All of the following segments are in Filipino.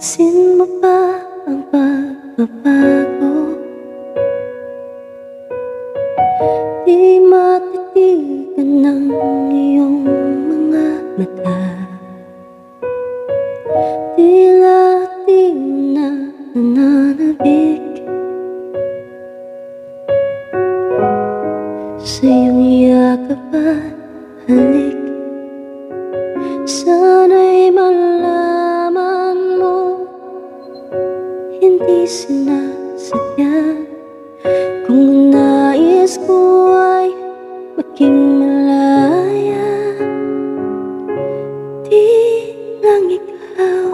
Pansin mo ba ang pagbabago? Di matitigan ng iyong Di lang ikaw.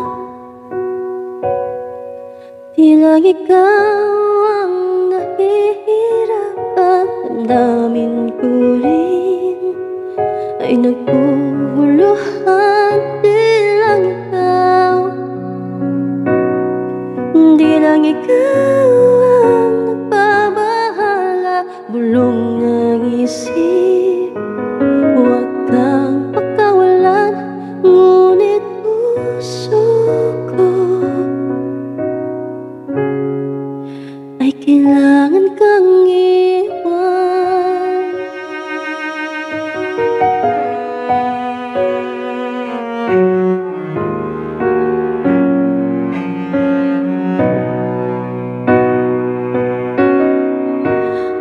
Di lang ikaw ang nahihirap at damdamin ko rin Ay naguguluhan. Di lang ikaw. Di lang ikaw kailangan kang iwan.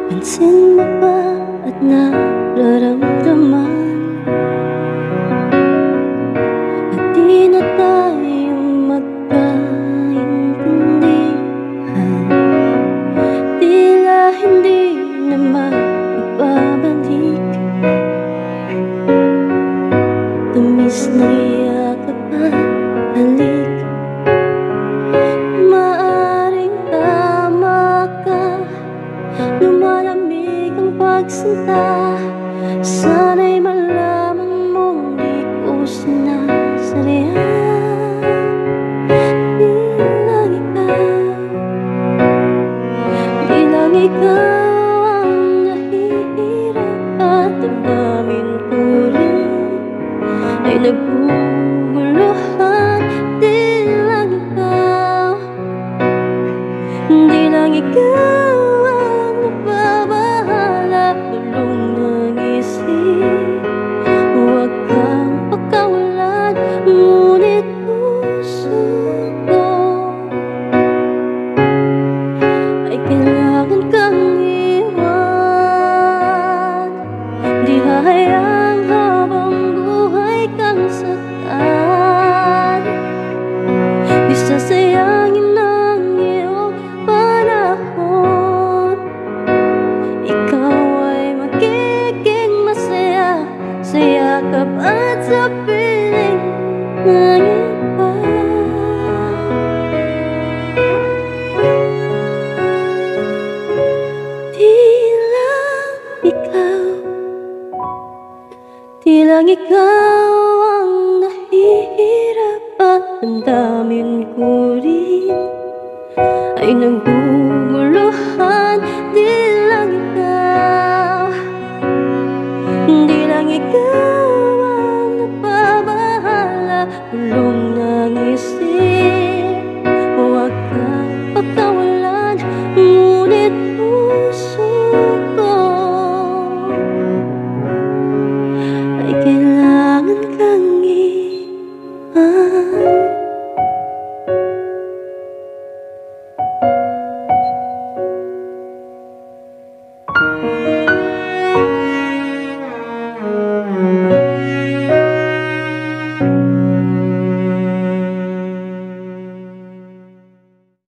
Pansin mo ba at nararamdaman pagsinta Sana'y malaman mong di ko sinasarya Di lang ikaw Di lang ikaw ang nahihirap At damdamin ko rin. Ay naguguluhan Di lang ikaw. Di lang ikaw Di lang ikaw ang nahihirap at damdamin ko rin Ay naguguluhan. Di lang ikaw Di lang ikaw ang napabahala Bulong